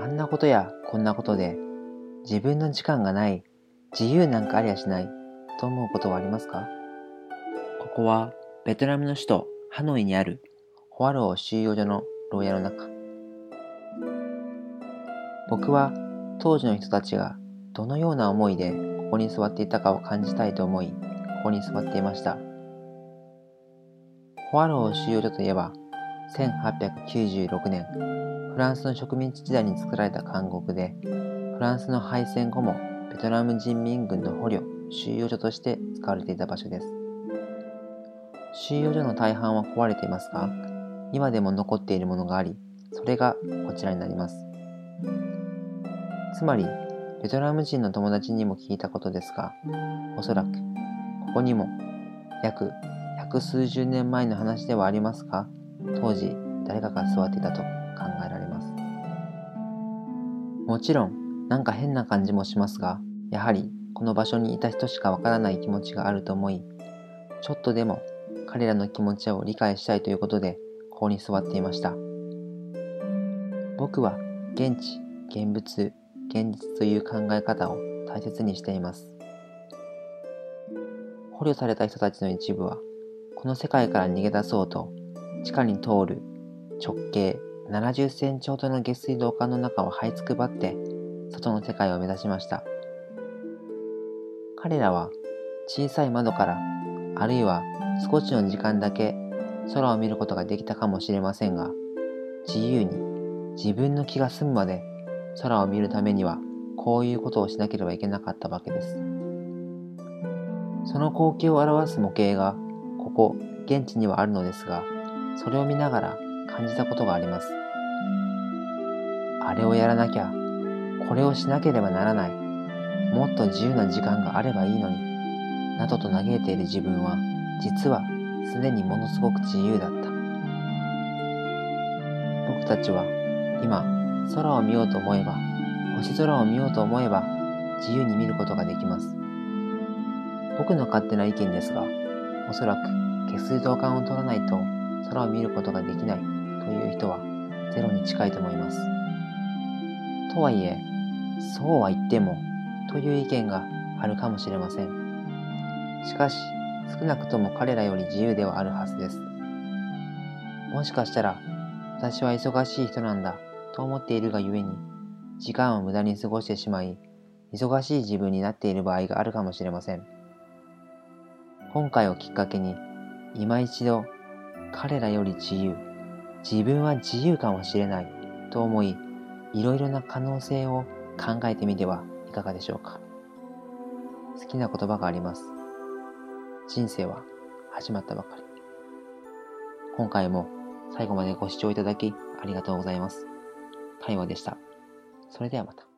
あんなことやこんなことで自分の時間がない、自由なんかありゃしないと思うことはありますか？ここはベトナムの首都ハノイにあるホワロー収容所の牢屋の中。僕は当時の人たちがどのような思いでここに座っていたかを感じたいと思い、ここに座っていました。ホワロー収容所といえば、1896年、フランスの植民地時代に作られた監獄で、フランスの敗戦後もベトナム人民軍の捕虜、収容所として使われていた場所です。収容所の大半は壊れていますが、今でも残っているものがあり、それがこちらになります。つまり、ベトナム人の友達にも聞いたことですが、おそらく、ここにも、約百数十年前の話ではありますが、当時誰かが座っていたと考えられます。もちろん、なんか変な感じもしますが、やはりこの場所にいた人しかわからない気持ちがあると思い、ちょっとでも彼らの気持ちを理解したいということで、ここに座っていました。僕は現地、現物、現実という考え方を大切にしています。捕虜された人たちの一部は、この世界から逃げ出そうと、地下に通る直径70センチほどの下水道管の中を這いつくばって、外の世界を目指しました。彼らは小さい窓から、あるいは少しの時間だけ空を見ることができたかもしれませんが、自由に自分の気が済むまで空を見るためにはこういうことをしなければいけなかったわけです。その光景を表す模型がここ現地にはあるのですが、それを見ながら感じたことがあります。あれをやらなきゃ、これをしなければならない、もっと自由な時間があればいいのに、などと嘆いている自分は、実はすでにものすごく自由だった。僕たちは今空を見ようと思えば、星空を見ようと思えば自由に見ることができます。僕の勝手な意見ですが、おそらく下水道管を取らないと空を見ることができないという人はゼロに近いと思います。とはいえ、そうは言ってもという意見があるかもしれません。しかし、少なくとも彼らより自由ではあるはずです。もしかしたら、私は忙しい人なんだと思っているがゆえに、時間を無駄に過ごしてしまい、忙しい自分になっている場合があるかもしれません。今回をきっかけに、今一度、彼らより自由、自分は自由かもしれないと思い、いろいろな可能性を考えてみてはいかがでしょうか。好きな言葉があります。人生は始まったばかり。今回も最後までご視聴いただきありがとうございます。対話でした。それではまた。